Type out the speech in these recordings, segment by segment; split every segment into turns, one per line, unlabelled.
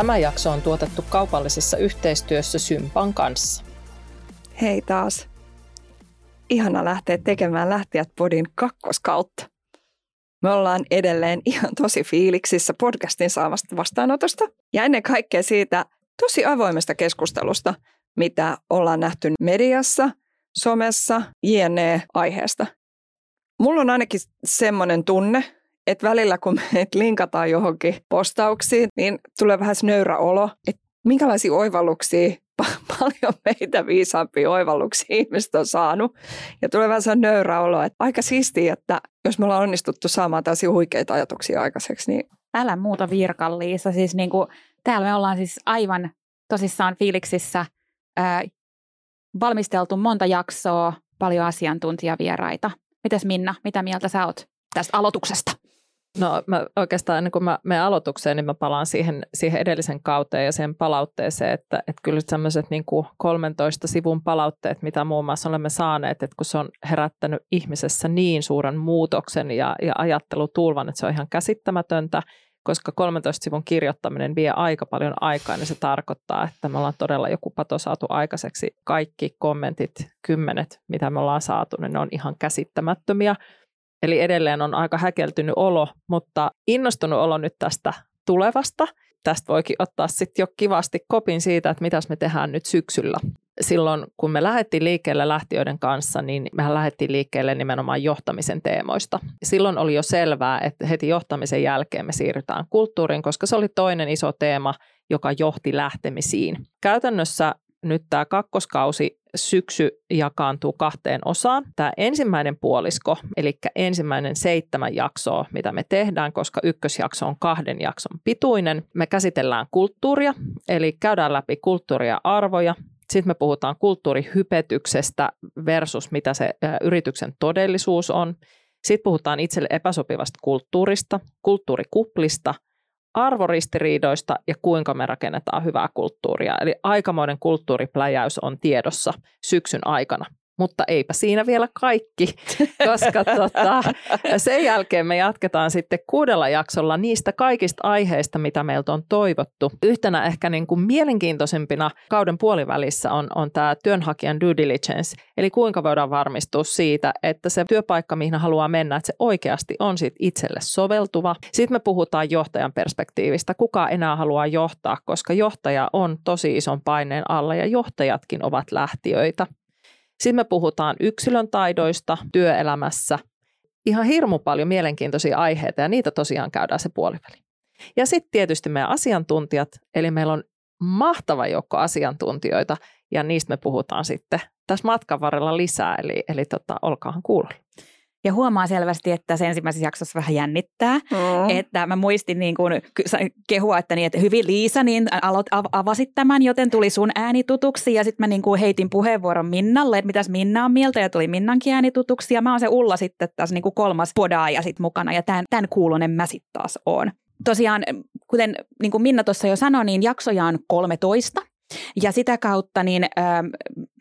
Tämä jakso on tuotettu kaupallisessa yhteistyössä Sympan kanssa.
Hei taas. Ihana lähteä tekemään Lähtijät podin kakkoskautta. Me ollaan edelleen ihan tosi fiiliksissä podcastin saamasta vastaanotosta ja ennen kaikkea siitä tosi avoimesta keskustelusta, mitä ollaan nähty mediassa, somessa, jne. aiheesta. Mulla on ainakin semmoinen tunne, että välillä kun me linkataan johonkin postauksiin, niin tulee vähän nöyrä olo, että minkälaisia oivalluksia paljon meitä viisaampia oivalluksia ihmiset on saanut. Ja tulee vähän se nöyrä olo, että aika siistiä, että jos me ollaan onnistuttu saamaan tällaisia huikeita ajatuksia aikaiseksi, niin...
Älä muuta virkan, Liisa. Siis niin kuin, täällä me ollaan siis aivan tosissaan fiiliksissä ää, valmisteltu monta jaksoa, paljon asiantuntijavieraita. Mites Minna, mitä mieltä sä oot tästä aloituksesta?
No mä oikeastaan ennen kuin mä menen aloitukseen, niin mä palaan siihen, siihen edellisen kauteen ja sen palautteeseen, että, että kyllä sellaiset niin kuin 13 sivun palautteet, mitä muun muassa olemme saaneet, että kun se on herättänyt ihmisessä niin suuren muutoksen ja, ja ajattelutulvan, että se on ihan käsittämätöntä, koska 13 sivun kirjoittaminen vie aika paljon aikaa, niin se tarkoittaa, että me ollaan todella joku pato saatu aikaiseksi. Kaikki kommentit, kymmenet, mitä me ollaan saatu, niin ne on ihan käsittämättömiä. Eli edelleen on aika häkeltynyt olo, mutta innostunut olo nyt tästä tulevasta. Tästä voikin ottaa sitten jo kivasti kopin siitä, että mitäs me tehdään nyt syksyllä. Silloin kun me lähdettiin liikkeelle lähtiöiden kanssa, niin mehän lähdettiin liikkeelle nimenomaan johtamisen teemoista. Silloin oli jo selvää, että heti johtamisen jälkeen me siirrytään kulttuuriin, koska se oli toinen iso teema, joka johti lähtemisiin. Käytännössä nyt tämä kakkoskausi syksy jakaantuu kahteen osaan. Tämä ensimmäinen puolisko, eli ensimmäinen seitsemän jaksoa, mitä me tehdään, koska ykkösjakso on kahden jakson pituinen. Me käsitellään kulttuuria, eli käydään läpi kulttuuria arvoja. Sitten me puhutaan kulttuurihypetyksestä versus mitä se yrityksen todellisuus on. Sitten puhutaan itselle epäsopivasta kulttuurista, kulttuurikuplista – arvoristiriidoista ja kuinka me rakennetaan hyvää kulttuuria. Eli aikamoinen kulttuuripläjäys on tiedossa syksyn aikana mutta eipä siinä vielä kaikki, koska tota, sen jälkeen me jatketaan sitten kuudella jaksolla niistä kaikista aiheista, mitä meiltä on toivottu. Yhtenä ehkä niin kuin mielenkiintoisempina kauden puolivälissä on, on tämä työnhakijan due diligence, eli kuinka voidaan varmistua siitä, että se työpaikka, mihin haluaa mennä, että se oikeasti on sit itselle soveltuva. Sitten me puhutaan johtajan perspektiivistä, kuka enää haluaa johtaa, koska johtaja on tosi ison paineen alla ja johtajatkin ovat lähtiöitä. Sitten me puhutaan yksilön taidoista työelämässä. Ihan hirmu paljon mielenkiintoisia aiheita ja niitä tosiaan käydään se puoliväli. Ja sitten tietysti meidän asiantuntijat, eli meillä on mahtava joukko asiantuntijoita ja niistä me puhutaan sitten tässä matkan varrella lisää, eli, eli tota, olkaahan kuulolla.
Ja huomaa selvästi, että se ensimmäisessä jaksossa vähän jännittää. Mm. Että mä muistin niin kuin kehua, että, niin, että hyvin Liisa, niin aloit, avasit tämän, joten tuli sun ääni tutuksi. Ja sitten mä niin kuin heitin puheenvuoron Minnalle, että mitäs Minna on mieltä. Ja tuli Minnankin ääni tutuksi. Ja mä oon se Ulla sitten taas niin kuin kolmas podaaja sit mukana. Ja tämän, tämän kuulonen mä sitten taas oon. Tosiaan, kuten niin kuin Minna tuossa jo sanoi, niin jaksoja on 13. Ja sitä kautta niin ähm,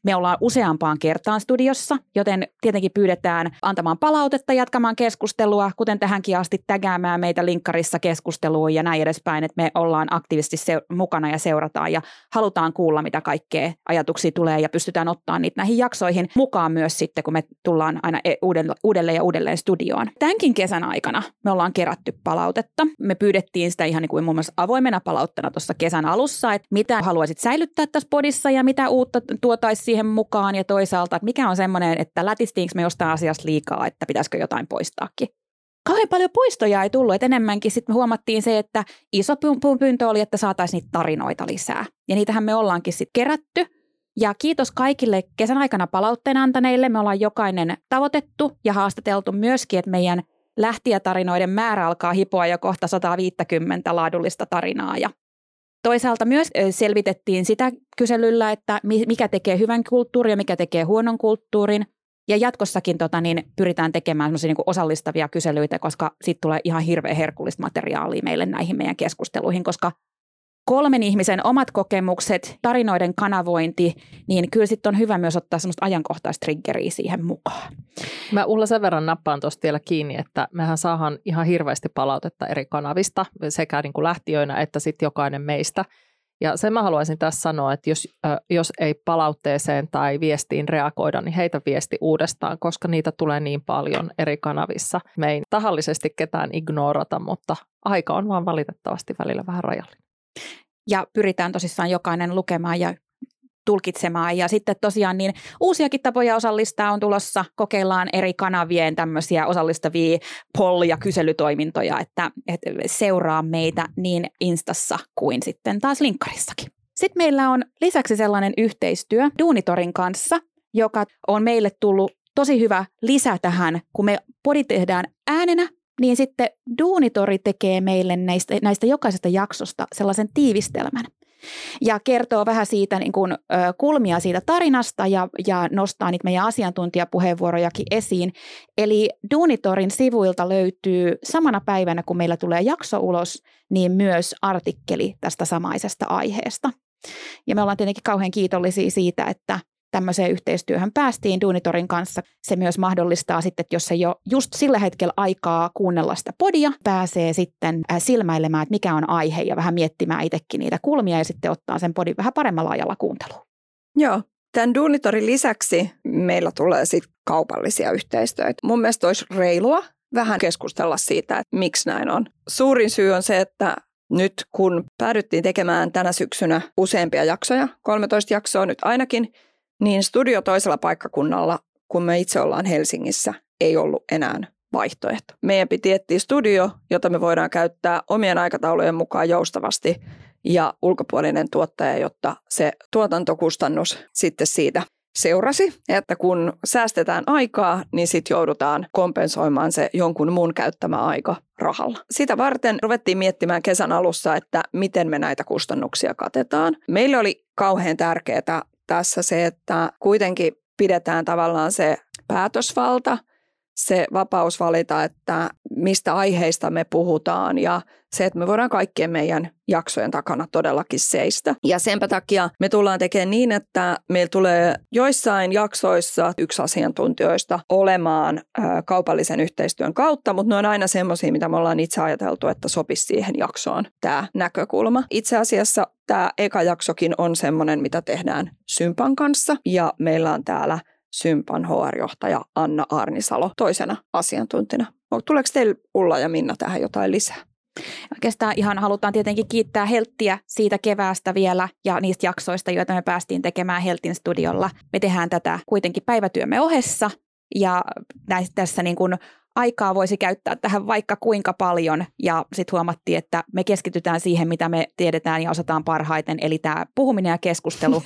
me ollaan useampaan kertaan studiossa, joten tietenkin pyydetään antamaan palautetta, jatkamaan keskustelua, kuten tähänkin asti tägäämään meitä linkkarissa keskusteluun ja näin edespäin, että me ollaan aktiivisesti se- mukana ja seurataan ja halutaan kuulla, mitä kaikkea ajatuksia tulee ja pystytään ottaa niitä näihin jaksoihin mukaan myös sitten, kun me tullaan aina e- uudelleen ja uudelleen studioon. Tämänkin kesän aikana me ollaan kerätty palautetta. Me pyydettiin sitä ihan niin kuin muun muassa avoimena palautteena tuossa kesän alussa, että mitä haluaisit säilyttää tässä podissa ja mitä uutta tuotaisiin siihen mukaan ja toisaalta, että mikä on semmoinen, että lätistiinkö me jostain asiasta liikaa, että pitäisikö jotain poistaakin. Kauhean paljon poistoja ei tullut, että enemmänkin sitten huomattiin se, että iso pyyntö oli, että saataisiin niitä tarinoita lisää. Ja niitähän me ollaankin sitten kerätty. Ja kiitos kaikille kesän aikana palautteen antaneille. Me ollaan jokainen tavoitettu ja haastateltu myöskin, että meidän lähtijätarinoiden määrä alkaa hipoa jo kohta 150 laadullista tarinaa. Ja Toisaalta myös selvitettiin sitä kyselyllä, että mikä tekee hyvän kulttuurin ja mikä tekee huonon kulttuurin. Ja jatkossakin tota, niin pyritään tekemään niin osallistavia kyselyitä, koska sitten tulee ihan hirveän herkullista materiaalia meille näihin meidän keskusteluihin, koska kolmen ihmisen omat kokemukset, tarinoiden kanavointi, niin kyllä sitten on hyvä myös ottaa semmoista ajankohtaista triggeriä siihen mukaan.
Mä Ulla sen verran nappaan tuosta vielä kiinni, että mehän saahan ihan hirveästi palautetta eri kanavista, sekä niin kuin lähtiöinä että sitten jokainen meistä – ja sen mä haluaisin tässä sanoa, että jos, jos ei palautteeseen tai viestiin reagoida, niin heitä viesti uudestaan, koska niitä tulee niin paljon eri kanavissa. Me ei tahallisesti ketään ignorata, mutta aika on vaan valitettavasti välillä vähän rajallinen.
Ja pyritään tosissaan jokainen lukemaan ja tulkitsemaan. Ja sitten tosiaan niin uusiakin tapoja osallistaa on tulossa. Kokeillaan eri kanavien tämmöisiä osallistavia poll- ja kyselytoimintoja, että, että seuraa meitä niin Instassa kuin sitten taas linkkarissakin. Sitten meillä on lisäksi sellainen yhteistyö Duunitorin kanssa, joka on meille tullut tosi hyvä lisä tähän, kun me podi tehdään äänenä, niin sitten Duunitori tekee meille näistä, näistä jokaisesta jaksosta sellaisen tiivistelmän ja kertoo vähän siitä niin kuin, kulmia siitä tarinasta ja, ja nostaa niitä meidän asiantuntijapuheenvuorojakin esiin. Eli Duunitorin sivuilta löytyy samana päivänä, kun meillä tulee jakso ulos, niin myös artikkeli tästä samaisesta aiheesta. Ja me ollaan tietenkin kauhean kiitollisia siitä, että tämmöiseen yhteistyöhön päästiin Duunitorin kanssa. Se myös mahdollistaa sitten, että jos ei ole just sillä hetkellä aikaa kuunnella sitä podia, pääsee sitten äh, silmäilemään, että mikä on aihe ja vähän miettimään itsekin niitä kulmia ja sitten ottaa sen podin vähän paremmalla ajalla kuunteluun.
Joo, Tämän Duunitorin lisäksi meillä tulee sitten kaupallisia yhteistyöitä. Mun mielestä olisi reilua vähän keskustella siitä, että miksi näin on. Suurin syy on se, että nyt kun päädyttiin tekemään tänä syksynä useampia jaksoja, 13 jaksoa nyt ainakin, niin studio toisella paikkakunnalla, kun me itse ollaan Helsingissä, ei ollut enää vaihtoehto. Meidän piti etsiä studio, jota me voidaan käyttää omien aikataulujen mukaan joustavasti ja ulkopuolinen tuottaja, jotta se tuotantokustannus sitten siitä seurasi, että kun säästetään aikaa, niin sitten joudutaan kompensoimaan se jonkun muun käyttämä aika rahalla. Sitä varten ruvettiin miettimään kesän alussa, että miten me näitä kustannuksia katetaan. Meille oli kauhean tärkeää tässä se, että kuitenkin pidetään tavallaan se päätösvalta, se vapaus valita, että mistä aiheista me puhutaan ja se, että me voidaan kaikkien meidän jaksojen takana todellakin seistä. Ja senpä takia me tullaan tekemään niin, että meillä tulee joissain jaksoissa yksi asiantuntijoista olemaan kaupallisen yhteistyön kautta, mutta ne on aina semmoisia, mitä me ollaan itse ajateltu, että sopisi siihen jaksoon tämä näkökulma. Itse asiassa tämä eka jaksokin on semmoinen, mitä tehdään Sympan kanssa ja meillä on täällä Sympan HR-johtaja Anna Arnisalo toisena asiantuntijana. Tuleeko teillä Ulla ja Minna tähän jotain lisää?
Oikeastaan ihan halutaan tietenkin kiittää Helttiä siitä keväästä vielä ja niistä jaksoista, joita me päästiin tekemään Heltin studiolla. Me tehdään tätä kuitenkin päivätyömme ohessa ja tässä niin kuin aikaa voisi käyttää tähän vaikka kuinka paljon. Ja sitten huomattiin, että me keskitytään siihen, mitä me tiedetään ja osataan parhaiten, eli tämä puhuminen ja keskustelu,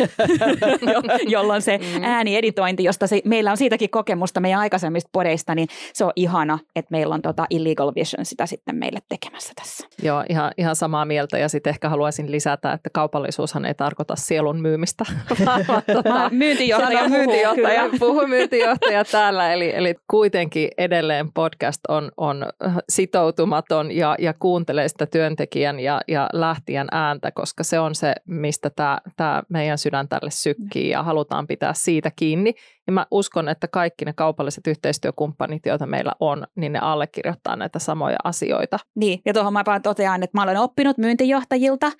jolloin se mm. äänieditointi, josta se, meillä on siitäkin kokemusta meidän aikaisemmista podeista, niin se on ihana, että meillä on tota Illegal Vision sitä sitten meille tekemässä tässä.
Joo, ihan, ihan samaa mieltä. Ja sitten ehkä haluaisin lisätä, että kaupallisuushan ei tarkoita sielun myymistä,
tota, myyntijohtaja,
myyntijohtaja, puhu myyntijohtaja täällä, eli, eli kuitenkin edelleen podcast on, on sitoutumaton ja, ja kuuntelee sitä työntekijän ja, ja lähtien ääntä, koska se on se, mistä tämä, tämä meidän sydän tälle sykkii ja halutaan pitää siitä kiinni. Ja mä uskon, että kaikki ne kaupalliset yhteistyökumppanit, joita meillä on, niin ne allekirjoittaa näitä samoja asioita.
Niin, ja tuohon mä vaan totean, että mä olen oppinut myyntijohtajilta,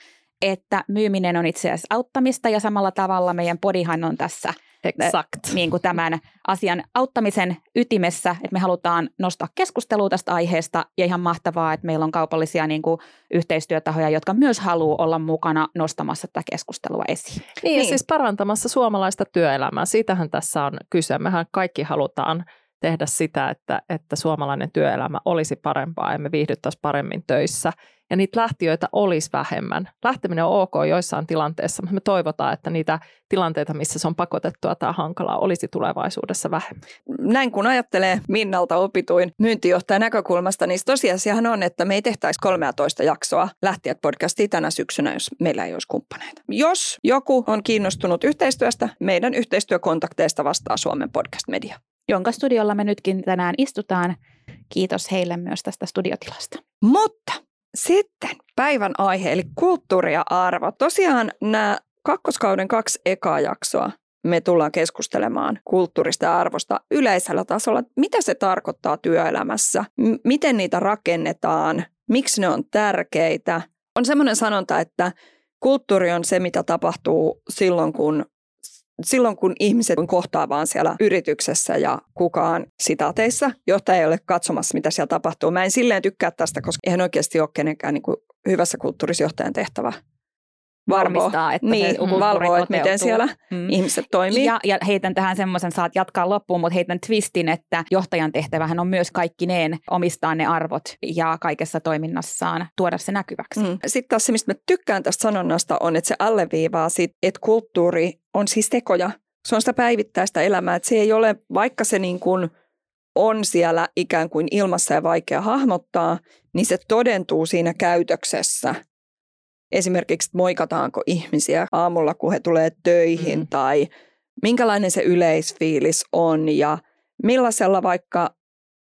että myyminen on itse asiassa auttamista ja samalla tavalla meidän podihan on tässä –
Exakt.
Niin kuin tämän asian auttamisen ytimessä, että me halutaan nostaa keskustelua tästä aiheesta ja ihan mahtavaa, että meillä on kaupallisia niin kuin yhteistyötahoja, jotka myös haluaa olla mukana nostamassa tätä keskustelua esiin.
Niin, niin. ja siis parantamassa suomalaista työelämää. Siitähän tässä on kyse. Mehän kaikki halutaan tehdä sitä, että, että suomalainen työelämä olisi parempaa ja me viihdyttäisiin paremmin töissä – ja niitä lähtiöitä olisi vähemmän. Lähteminen on ok joissain tilanteissa, mutta me toivotaan, että niitä tilanteita, missä se on pakotettua tai hankalaa, olisi tulevaisuudessa vähemmän.
Näin kun ajattelee Minnalta opituin myyntijohtajan näkökulmasta, niin tosiasiahan on, että me ei tehtäisi 13 jaksoa lähtijät podcastia tänä syksynä, jos meillä ei olisi kumppaneita. Jos joku on kiinnostunut yhteistyöstä, meidän yhteistyökontakteista vastaa Suomen podcast media.
Jonka studiolla me nytkin tänään istutaan. Kiitos heille myös tästä studiotilasta.
Mutta sitten päivän aihe, eli kulttuuri ja arvo. Tosiaan nämä kakkoskauden kaksi ekaa jaksoa me tullaan keskustelemaan kulttuurista ja arvosta yleisellä tasolla. Mitä se tarkoittaa työelämässä? M- miten niitä rakennetaan? Miksi ne on tärkeitä? On semmoinen sanonta, että kulttuuri on se, mitä tapahtuu silloin, kun silloin kun ihmiset kohtaa vaan siellä yrityksessä ja kukaan sitaateissa, johtaja ei ole katsomassa, mitä siellä tapahtuu. Mä en silleen tykkää tästä, koska eihän oikeasti ole kenenkään niin kuin hyvässä kulttuurisjohtajan tehtävä
varmistaa, että
niin,
se
valvoo, että miten siellä mm. ihmiset toimii.
Ja, ja heitän tähän semmoisen, saat jatkaa loppuun, mutta heitän twistin, että johtajan tehtävähän on myös kaikkineen omistaa ne arvot ja kaikessa toiminnassaan tuoda se näkyväksi. Mm.
Sitten taas se, mistä mä tykkään tästä sanonnasta on, että se alleviivaa sit, että kulttuuri on siis tekoja. Se on sitä päivittäistä elämää, että se ei ole, vaikka se niin kuin on siellä ikään kuin ilmassa ja vaikea hahmottaa, niin se todentuu siinä käytöksessä – esimerkiksi moikataanko ihmisiä aamulla, kun he tulee töihin mm. tai minkälainen se yleisfiilis on ja millaisella vaikka,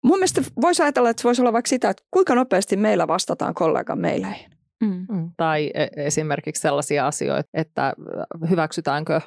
mun mielestä voisi ajatella, että se voisi olla vaikka sitä, että kuinka nopeasti meillä vastataan kollegan meileihin.
Mm. mm. Tai e, esimerkiksi sellaisia asioita, että hyväksytäänkö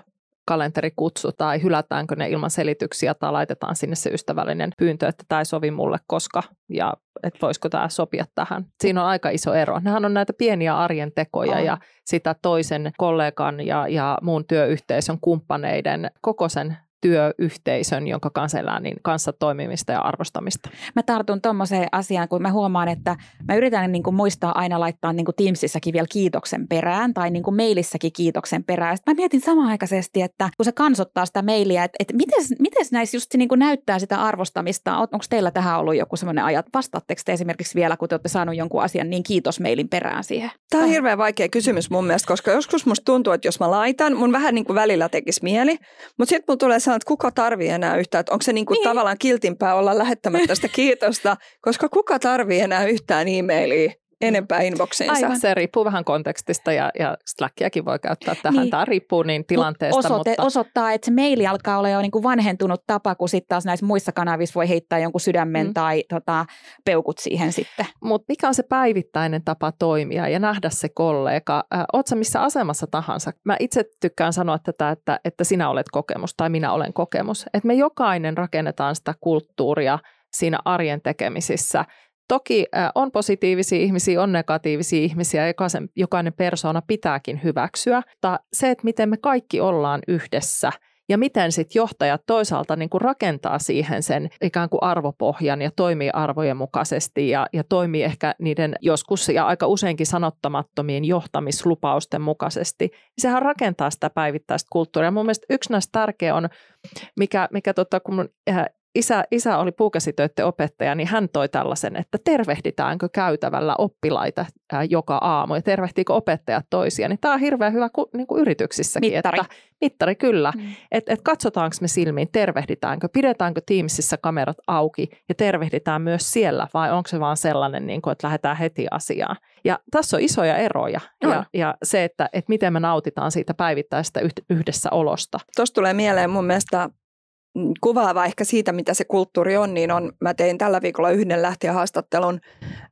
kalenterikutsu tai hylätäänkö ne ilman selityksiä tai laitetaan sinne se ystävällinen pyyntö, että tämä ei sovi mulle koska ja että voisiko tämä sopia tähän. Siinä on aika iso ero. Nämähän on näitä pieniä arjen tekoja on. ja sitä toisen kollegan ja, ja muun työyhteisön kumppaneiden koko sen työyhteisön, jonka kanssa elää, niin kanssa toimimista ja arvostamista.
Mä tartun tuommoiseen asiaan, kun mä huomaan, että mä yritän niin kuin muistaa aina laittaa niin kuin Teamsissäkin vielä kiitoksen perään tai niin kuin mailissäkin kiitoksen perään. Sitten mä mietin samanaikaisesti, että kun se kansottaa sitä mailia, että, että miten, miten näissä just niin kuin näyttää sitä arvostamista. Onko teillä tähän ollut joku semmoinen ajat? Vastaatteko te esimerkiksi vielä, kun te olette saanut jonkun asian, niin kiitos mailin perään siihen?
Tämä on hirveän vaikea kysymys mun mielestä, koska joskus musta tuntuu, että jos mä laitan, mun vähän niin kuin välillä tekisi mieli, mutta sitten mun tulee sanoa, että kuka tarvii enää yhtään, että onko se niinku niin. tavallaan kiltimpää olla lähettämättä sitä kiitosta, koska kuka tarvii enää yhtään e-mailia enempää inboxiinsa.
Aivan. Se riippuu vähän kontekstista ja, ja Slackiakin voi käyttää tähän. Niin. Tämä riippuu niin tilanteesta.
Osoite, mutta... Osoittaa, että se maili alkaa olla jo niin kuin vanhentunut tapa, kun sitten taas näissä muissa kanavissa voi heittää jonkun sydämen mm. tai tota, peukut siihen sitten.
Mutta mikä on se päivittäinen tapa toimia ja nähdä se kollega? Äh, Oletko missä asemassa tahansa? Mä itse tykkään sanoa tätä, että, että sinä olet kokemus tai minä olen kokemus. Että me jokainen rakennetaan sitä kulttuuria siinä arjen tekemisissä Toki on positiivisia ihmisiä, on negatiivisia ihmisiä, jokaisen, jokainen persoona pitääkin hyväksyä, mutta se, että miten me kaikki ollaan yhdessä ja miten sitten johtajat toisaalta niin kuin rakentaa siihen sen ikään kuin arvopohjan ja toimii arvojen mukaisesti ja, ja toimii ehkä niiden joskus ja aika useinkin sanottamattomien johtamislupausten mukaisesti, sehän rakentaa sitä päivittäistä kulttuuria. Mun mielestä yksi näistä tärkeä on, mikä, mikä tota, kun isä, isä oli puukäsitöiden opettaja, niin hän toi tällaisen, että tervehditäänkö käytävällä oppilaita ää, joka aamu ja tervehtiikö opettajat toisia. Niin tämä on hirveän hyvä ku, niin kuin yrityksissäkin.
Mittari.
Että, mittari, kyllä. Mm. Että et katsotaanko me silmiin, tervehditäänkö, pidetäänkö Teamsissa kamerat auki ja tervehditään myös siellä vai onko se vaan sellainen, niin kuin, että lähdetään heti asiaan. Ja tässä on isoja eroja ja, ja se, että, että miten me nautitaan siitä päivittäisestä yhdessä olosta.
Tuosta tulee mieleen mun mielestä kuvaava ehkä siitä, mitä se kulttuuri on, niin on, mä tein tällä viikolla yhden lähtijähaastattelun,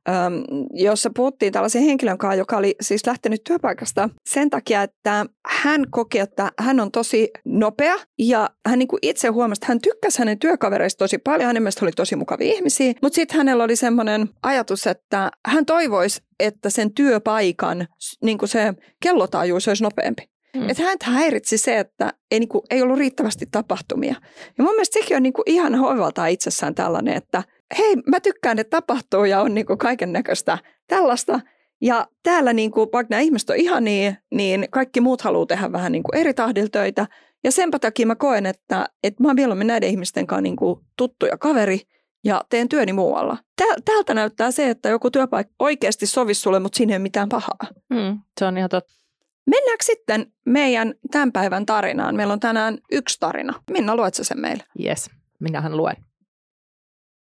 äm, jossa puhuttiin tällaisen henkilön kanssa, joka oli siis lähtenyt työpaikasta sen takia, että hän koki, että hän on tosi nopea ja hän niin kuin itse huomasi, että hän tykkäsi hänen työkavereista tosi paljon, hänen mielestä oli tosi mukavia ihmisiä, mutta sitten hänellä oli semmoinen ajatus, että hän toivoisi, että sen työpaikan niin kuin se kellotaajuus olisi nopeampi. Mm. Että häntä häiritsi se, että ei, niin kuin, ei ollut riittävästi tapahtumia. Ja mun mielestä sekin on niin kuin ihan hoivaltaa itsessään tällainen, että hei, mä tykkään, että tapahtuu ja on niin kaiken näköistä tällaista. Ja täällä, niin kuin, vaikka nämä ihmiset on ihan niin, niin kaikki muut haluaa tehdä vähän niin kuin eri tahdilla töitä. Ja sen takia mä koen, että, että mä oon mieluummin näiden ihmisten kanssa niin kuin tuttu ja kaveri ja teen työni muualla. Täältä näyttää se, että joku työpaikka oikeasti sovisi sulle, mutta siinä ei ole mitään pahaa.
Mm, se on ihan totta.
Mennäänkö sitten meidän tämän päivän tarinaan? Meillä on tänään yksi tarina. Minna, luet sen meille?
Yes, minähän luen.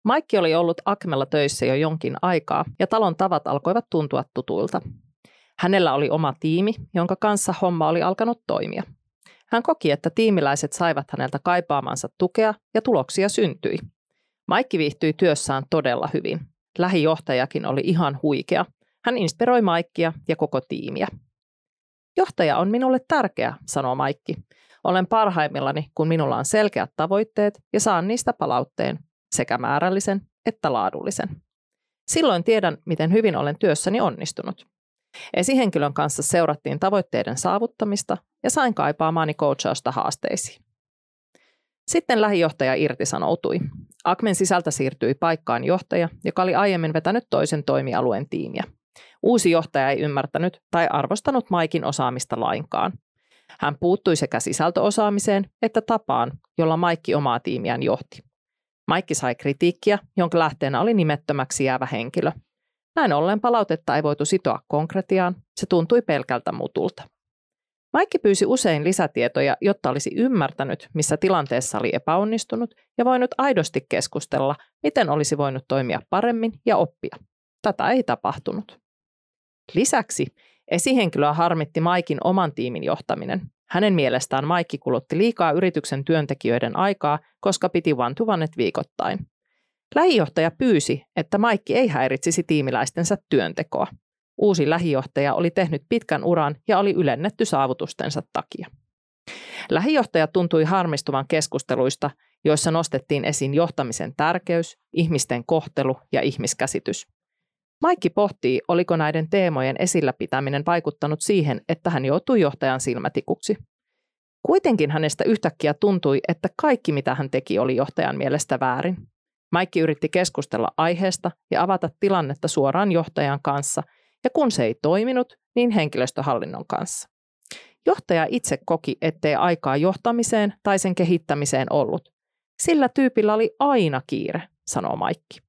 Maikki oli ollut Akmella töissä jo jonkin aikaa ja talon tavat alkoivat tuntua tutuilta. Hänellä oli oma tiimi, jonka kanssa homma oli alkanut toimia. Hän koki, että tiimiläiset saivat häneltä kaipaamansa tukea ja tuloksia syntyi. Maikki viihtyi työssään todella hyvin. Lähijohtajakin oli ihan huikea – Hän inspiroi Maikkia ja koko tiimiä. Johtaja on minulle tärkeä, sanoo Maikki. Olen parhaimmillani, kun minulla on selkeät tavoitteet ja saan niistä palautteen, sekä määrällisen että laadullisen. Silloin tiedän, miten hyvin olen työssäni onnistunut. Esihenkilön kanssa seurattiin tavoitteiden saavuttamista ja sain kaipaamaani coachausta haasteisiin. Sitten lähijohtaja irtisanoutui. Akmen sisältä siirtyi paikkaan johtaja, joka oli aiemmin vetänyt toisen toimialueen tiimiä. Uusi johtaja ei ymmärtänyt tai arvostanut Maikin osaamista lainkaan. Hän puuttui sekä sisältöosaamiseen että tapaan, jolla Maikki omaa tiimiään johti. Maikki sai kritiikkiä, jonka lähteenä oli nimettömäksi jäävä henkilö. Näin ollen palautetta ei voitu sitoa konkretiaan, se tuntui pelkältä mutulta. Maikki pyysi usein lisätietoja, jotta olisi ymmärtänyt, missä tilanteessa oli epäonnistunut ja voinut aidosti keskustella, miten olisi voinut toimia paremmin ja oppia. Tätä ei tapahtunut. Lisäksi esihenkilöä harmitti Maikin oman tiimin johtaminen. Hänen mielestään Maikki kulutti liikaa yrityksen työntekijöiden aikaa, koska piti vantuvannet viikoittain. Lähijohtaja pyysi, että Maikki ei häiritsisi tiimiläistensä työntekoa. Uusi lähijohtaja oli tehnyt pitkän uran ja oli ylennetty saavutustensa takia. Lähijohtaja tuntui harmistuvan keskusteluista, joissa nostettiin esiin johtamisen tärkeys, ihmisten kohtelu ja ihmiskäsitys. Maikki pohtii, oliko näiden teemojen esillä pitäminen vaikuttanut siihen, että hän joutui johtajan silmätikuksi. Kuitenkin hänestä yhtäkkiä tuntui, että kaikki mitä hän teki oli johtajan mielestä väärin. Maikki yritti keskustella aiheesta ja avata tilannetta suoraan johtajan kanssa, ja kun se ei toiminut, niin henkilöstöhallinnon kanssa. Johtaja itse koki, ettei aikaa johtamiseen tai sen kehittämiseen ollut. Sillä tyypillä oli aina kiire, sanoo Maikki.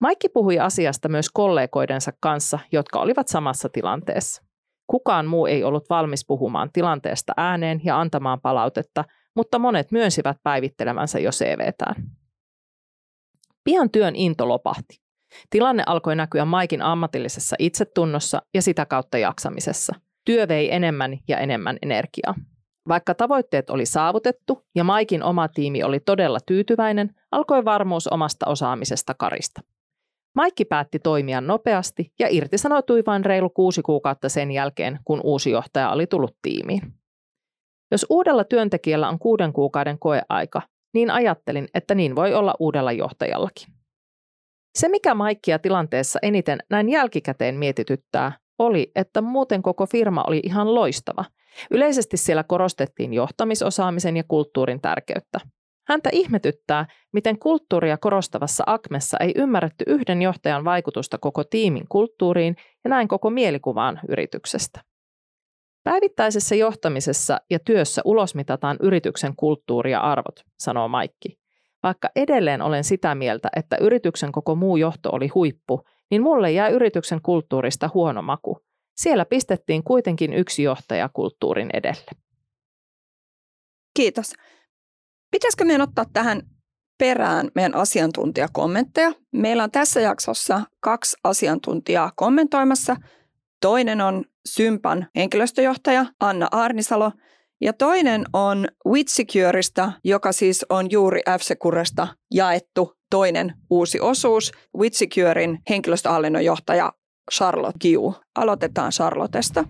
Maikki puhui asiasta myös kollegoidensa kanssa, jotka olivat samassa tilanteessa. Kukaan muu ei ollut valmis puhumaan tilanteesta ääneen ja antamaan palautetta, mutta monet myönsivät päivittelemänsä jo CVtään. Pian työn into lopahti. Tilanne alkoi näkyä Maikin ammatillisessa itsetunnossa ja sitä kautta jaksamisessa. Työ vei enemmän ja enemmän energiaa. Vaikka tavoitteet oli saavutettu ja Maikin oma tiimi oli todella tyytyväinen, alkoi varmuus omasta osaamisesta karista. Maikki päätti toimia nopeasti ja irtisanoutui vain reilu kuusi kuukautta sen jälkeen, kun uusi johtaja oli tullut tiimiin. Jos uudella työntekijällä on kuuden kuukauden koeaika, niin ajattelin, että niin voi olla uudella johtajallakin. Se, mikä Maikkia tilanteessa eniten näin jälkikäteen mietityttää, oli, että muuten koko firma oli ihan loistava. Yleisesti siellä korostettiin johtamisosaamisen ja kulttuurin tärkeyttä. Häntä ihmetyttää, miten kulttuuria korostavassa Akmessa ei ymmärretty yhden johtajan vaikutusta koko tiimin kulttuuriin ja näin koko mielikuvaan yrityksestä. Päivittäisessä johtamisessa ja työssä ulosmitataan yrityksen kulttuuri ja arvot, sanoo Maikki. Vaikka edelleen olen sitä mieltä, että yrityksen koko muu johto oli huippu, niin mulle jää yrityksen kulttuurista huono maku. Siellä pistettiin kuitenkin yksi johtaja kulttuurin edelle.
Kiitos. Pitäisikö meidän ottaa tähän perään meidän asiantuntijakommentteja? Meillä on tässä jaksossa kaksi asiantuntijaa kommentoimassa. Toinen on Sympan henkilöstöjohtaja Anna Arnisalo ja toinen on WitSecureista, joka siis on juuri f jaettu toinen uusi osuus. WitSecurein henkilöstöhallinnon johtaja Charlotte Giu. Aloitetaan Charlottesta.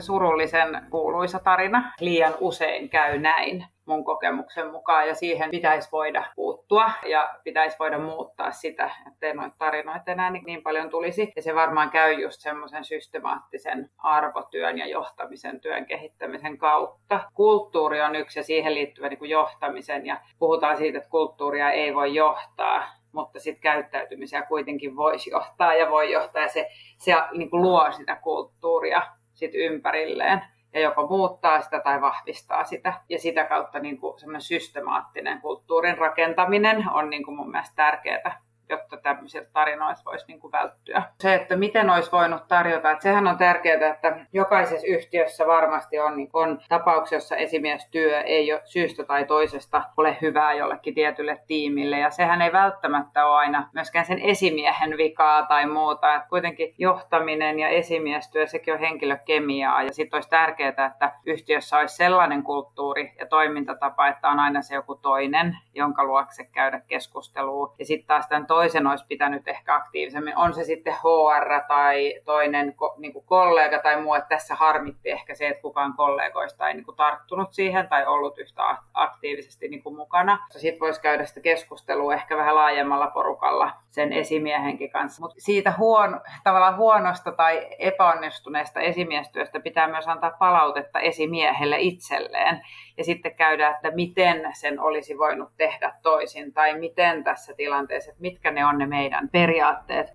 Ehkä surullisen kuuluisa tarina. Liian usein käy näin mun kokemuksen mukaan ja siihen pitäisi voida puuttua ja pitäisi voida muuttaa sitä, ettei noita tarinoita enää niin paljon tulisi. Ja se varmaan käy just semmoisen systemaattisen arvotyön ja johtamisen työn kehittämisen kautta. Kulttuuri on yksi ja siihen liittyvä niin kuin johtamisen ja puhutaan siitä, että kulttuuria ei voi johtaa, mutta sitten käyttäytymisiä kuitenkin voisi johtaa ja voi johtaa ja se, se niin kuin luo sitä kulttuuria sit ympärilleen ja joko muuttaa sitä tai vahvistaa sitä. Ja sitä kautta niin kuin systemaattinen kulttuurin rakentaminen on niin kuin mun mielestä tärkeää, jotta tämmöisiltä tarinoilta voisi niin kuin välttyä. Se, että miten olisi voinut tarjota, että sehän on tärkeää, että jokaisessa yhtiössä varmasti on, niin on tapauksia, jossa esimiestyö ei ole syystä tai toisesta ole hyvää jollekin tietylle tiimille. Ja sehän ei välttämättä ole aina myöskään sen esimiehen vikaa tai muuta. Että kuitenkin johtaminen ja esimiestyö, sekin on henkilökemiaa. Ja sitten olisi tärkeää, että yhtiössä olisi sellainen kulttuuri ja toimintatapa, että on aina se joku toinen, jonka luokse käydä keskustelua. Ja sitten taas tämän olisi pitänyt ehkä aktiivisemmin. On se sitten HR tai toinen niin kuin kollega tai muu, että tässä harmitti ehkä se, että kukaan kollegoista ei niin kuin tarttunut siihen tai ollut yhtä aktiivisesti niin kuin mukana. Sitten voisi käydä sitä keskustelua ehkä vähän laajemmalla porukalla sen esimiehenkin kanssa. Mutta siitä huon, tavallaan huonosta tai epäonnistuneesta esimiestyöstä pitää myös antaa palautetta esimiehelle itselleen. Ja sitten käydä, että miten sen olisi voinut tehdä toisin tai miten tässä tilanteessa, että mitkä ne on ne meidän periaatteet.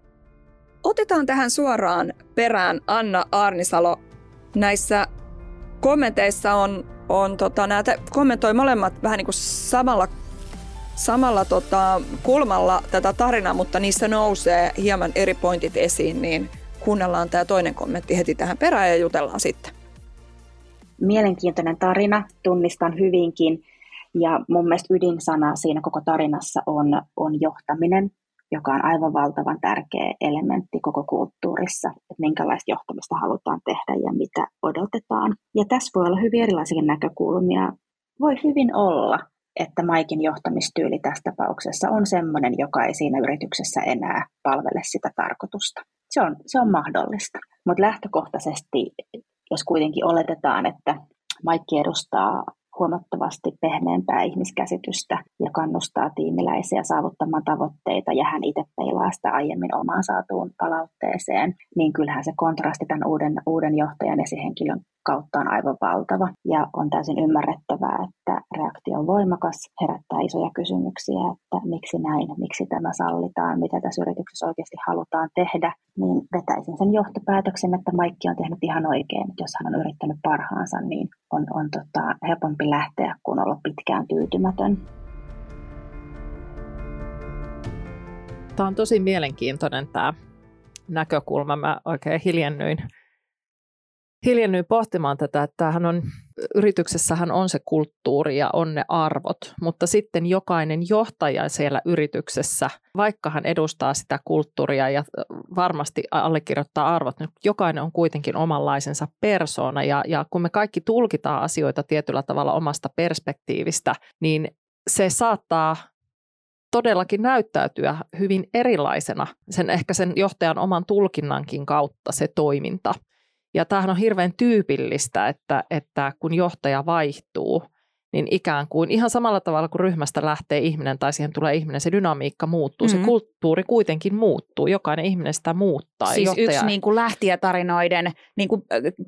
Otetaan tähän suoraan perään Anna Arnisalo. Näissä kommenteissa on, on tota, näitä kommentoi molemmat vähän niin kuin samalla, samalla tota, kulmalla tätä tarinaa, mutta niissä nousee hieman eri pointit esiin, niin kuunnellaan tämä toinen kommentti heti tähän perään ja jutellaan sitten.
Mielenkiintoinen tarina, tunnistan hyvinkin. Ja mun mielestä ydinsana siinä koko tarinassa on, on johtaminen, joka on aivan valtavan tärkeä elementti koko kulttuurissa, että minkälaista johtamista halutaan tehdä ja mitä odotetaan. Ja tässä voi olla hyvin erilaisia näkökulmia. Voi hyvin olla, että Maikin johtamistyyli tässä tapauksessa on sellainen, joka ei siinä yrityksessä enää palvele sitä tarkoitusta. Se on, se on mahdollista. Mutta lähtökohtaisesti, jos kuitenkin oletetaan, että Maikki edustaa huomattavasti pehmeämpää ihmiskäsitystä ja kannustaa tiimiläisiä saavuttamaan tavoitteita ja hän itse peilaa sitä aiemmin omaan saatuun palautteeseen, niin kyllähän se kontrasti tämän uuden, uuden johtajan esihenkilön kautta on aivan valtava. Ja on täysin ymmärrettävää, että reaktio on voimakas, herättää isoja kysymyksiä, että miksi näin, miksi tämä sallitaan, mitä tässä yrityksessä oikeasti halutaan tehdä, niin vetäisin sen johtopäätöksen, että Maikki on tehnyt ihan oikein. Jos hän on yrittänyt parhaansa, niin on, on tota, helpompi lähteä kuin olla pitkään tyytymätön.
Tämä on tosi mielenkiintoinen tämä näkökulma. Mä oikein hiljennyin hiljennyin pohtimaan tätä, että tämähän on, yrityksessähän on se kulttuuri ja on ne arvot, mutta sitten jokainen johtaja siellä yrityksessä, vaikka hän edustaa sitä kulttuuria ja varmasti allekirjoittaa arvot, niin jokainen on kuitenkin omanlaisensa persoona ja, ja kun me kaikki tulkitaan asioita tietyllä tavalla omasta perspektiivistä, niin se saattaa todellakin näyttäytyä hyvin erilaisena sen ehkä sen johtajan oman tulkinnankin kautta se toiminta. Ja tämähän on hirveän tyypillistä, että, että kun johtaja vaihtuu, niin ikään kuin ihan samalla tavalla kuin ryhmästä lähtee ihminen tai siihen tulee ihminen, se dynamiikka muuttuu, mm-hmm. se kulttuuri kuitenkin muuttuu, jokainen ihminen sitä muuttaa.
Siis johtaja... yksi niin kuin lähtijätarinoiden niin kuin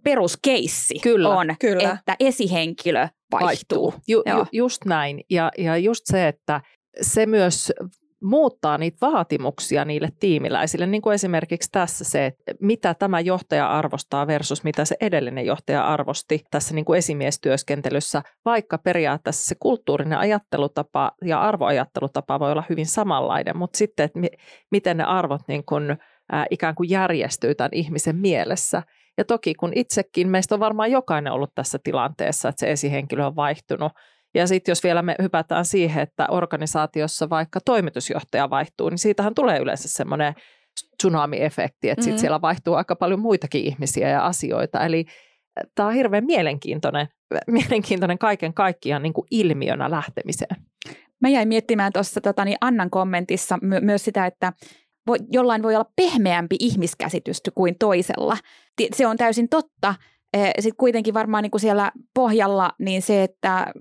peruskeissi kyllä, on, kyllä. että esihenkilö vaihtuu. vaihtuu.
Ju, ju, just näin. Ja, ja just se, että se myös muuttaa niitä vaatimuksia niille tiimiläisille, niin kuin esimerkiksi tässä se, että mitä tämä johtaja arvostaa versus mitä se edellinen johtaja arvosti tässä niin kuin esimiestyöskentelyssä, vaikka periaatteessa se kulttuurinen ajattelutapa ja arvoajattelutapa voi olla hyvin samanlainen, mutta sitten, että miten ne arvot niin kuin, ää, ikään kuin järjestyy tämän ihmisen mielessä. Ja toki kun itsekin, meistä on varmaan jokainen ollut tässä tilanteessa, että se esihenkilö on vaihtunut, ja sitten jos vielä me hypätään siihen, että organisaatiossa vaikka toimitusjohtaja vaihtuu, niin siitähän tulee yleensä semmoinen tsunami-efekti, että mm-hmm. siellä vaihtuu aika paljon muitakin ihmisiä ja asioita. Eli tämä on hirveän mielenkiintoinen, mielenkiintoinen kaiken kaikkiaan niin kuin ilmiönä lähtemiseen.
Mä jäin miettimään tuossa tota, niin Annan kommentissa my- myös sitä, että voi, jollain voi olla pehmeämpi ihmiskäsitys kuin toisella. Se on täysin totta. Sitten kuitenkin varmaan niin kuin siellä pohjalla niin se, että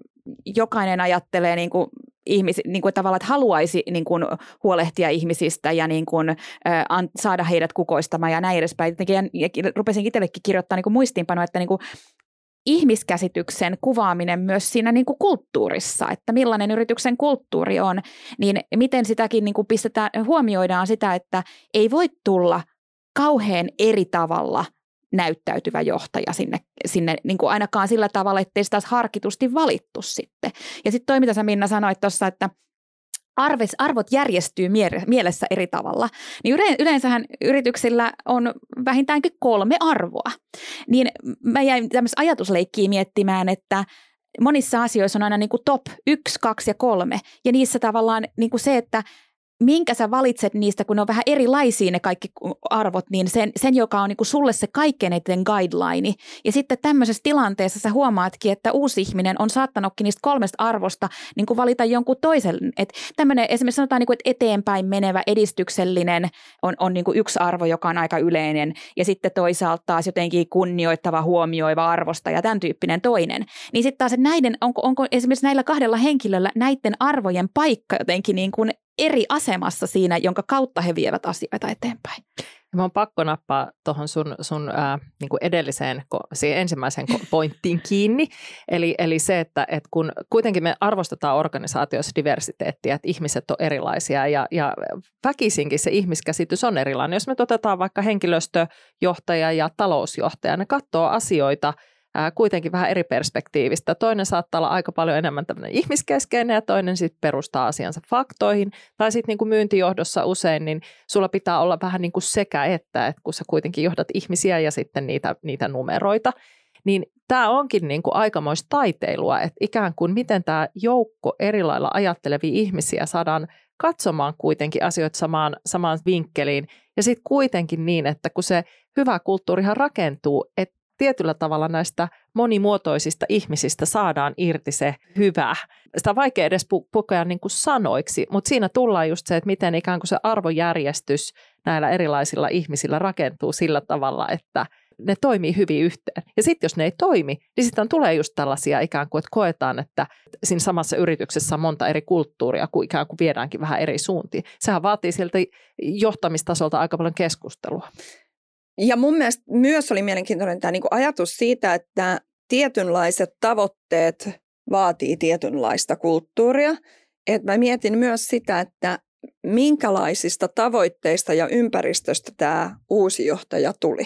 jokainen ajattelee niin kuin ihmis, niin kuin tavallaan, että haluaisi niin kuin huolehtia ihmisistä ja niin kuin, äh, saada heidät kukoistamaan ja näin edespäin. Ja, ja rupesin itsellekin kirjoittaa niin muistiinpanoa, että niin kuin ihmiskäsityksen kuvaaminen myös siinä niin kuin kulttuurissa, että millainen yrityksen kulttuuri on, niin miten sitäkin niin kuin pistetään, huomioidaan sitä, että ei voi tulla kauhean eri tavalla – näyttäytyvä johtaja sinne, sinne niin kuin ainakaan sillä tavalla, ettei sitä olisi harkitusti valittu sitten. Ja sitten toi, mitä sä Minna sanoit tuossa, että arves, arvot järjestyy mie- mielessä eri tavalla, niin yleensähän yrityksillä on vähintäänkin kolme arvoa. Niin mä jäin tämmöistä ajatusleikkiä miettimään, että monissa asioissa on aina niin kuin top 1, 2 ja 3. Ja niissä tavallaan niin kuin se, että minkä sä valitset niistä, kun ne on vähän erilaisia ne kaikki arvot, niin sen, sen joka on niin kuin sulle se kaikkein eniten guideline. Ja sitten tämmöisessä tilanteessa sä huomaatkin, että uusi ihminen on saattanutkin niistä kolmesta arvosta niin kuin valita jonkun toisen. Että tämmöinen esimerkiksi sanotaan, niin kuin, että eteenpäin menevä, edistyksellinen on, on niin kuin yksi arvo, joka on aika yleinen. Ja sitten toisaalta taas jotenkin kunnioittava, huomioiva arvosta ja tämän tyyppinen toinen. Niin sitten taas, että näiden, onko, onko esimerkiksi näillä kahdella henkilöllä näiden arvojen paikka jotenkin niin kuin eri asemassa siinä, jonka kautta he vievät asioita eteenpäin.
Mä on pakko nappaa tuohon sun, sun ää, niin kuin edelliseen, siihen ensimmäiseen pointtiin kiinni. Eli, eli se, että et kun kuitenkin me arvostetaan organisaatioissa diversiteettiä, että ihmiset on erilaisia ja, ja väkisinkin se ihmiskäsitys on erilainen. Jos me otetaan vaikka henkilöstöjohtaja ja talousjohtaja, ne katsoo asioita – kuitenkin vähän eri perspektiivistä. Toinen saattaa olla aika paljon enemmän tämmöinen ihmiskeskeinen ja toinen sitten perustaa asiansa faktoihin. Tai sitten niin kuin myyntijohdossa usein, niin sulla pitää olla vähän niin kuin sekä että, että kun sä kuitenkin johdat ihmisiä ja sitten niitä, niitä numeroita. Niin tämä onkin niin kuin aikamoista taiteilua, että ikään kuin miten tämä joukko eri lailla ajattelevia ihmisiä saadaan katsomaan kuitenkin asioita samaan, samaan vinkkeliin. Ja sitten kuitenkin niin, että kun se hyvä kulttuurihan rakentuu, että tietyllä tavalla näistä monimuotoisista ihmisistä saadaan irti se hyvä. Sitä on vaikea edes pukea niin kuin sanoiksi, mutta siinä tullaan just se, että miten ikään kuin se arvojärjestys näillä erilaisilla ihmisillä rakentuu sillä tavalla, että ne toimii hyvin yhteen. Ja sitten jos ne ei toimi, niin sitten tulee just tällaisia ikään kuin, että koetaan, että siinä samassa yrityksessä on monta eri kulttuuria, kun ikään kuin viedäänkin vähän eri suuntiin. Sehän vaatii sieltä johtamistasolta aika paljon keskustelua.
Ja mun mielestä myös oli mielenkiintoinen tämä niinku ajatus siitä, että tietynlaiset tavoitteet vaatii tietynlaista kulttuuria. Et mä mietin myös sitä, että minkälaisista tavoitteista ja ympäristöstä tämä uusi johtaja tuli.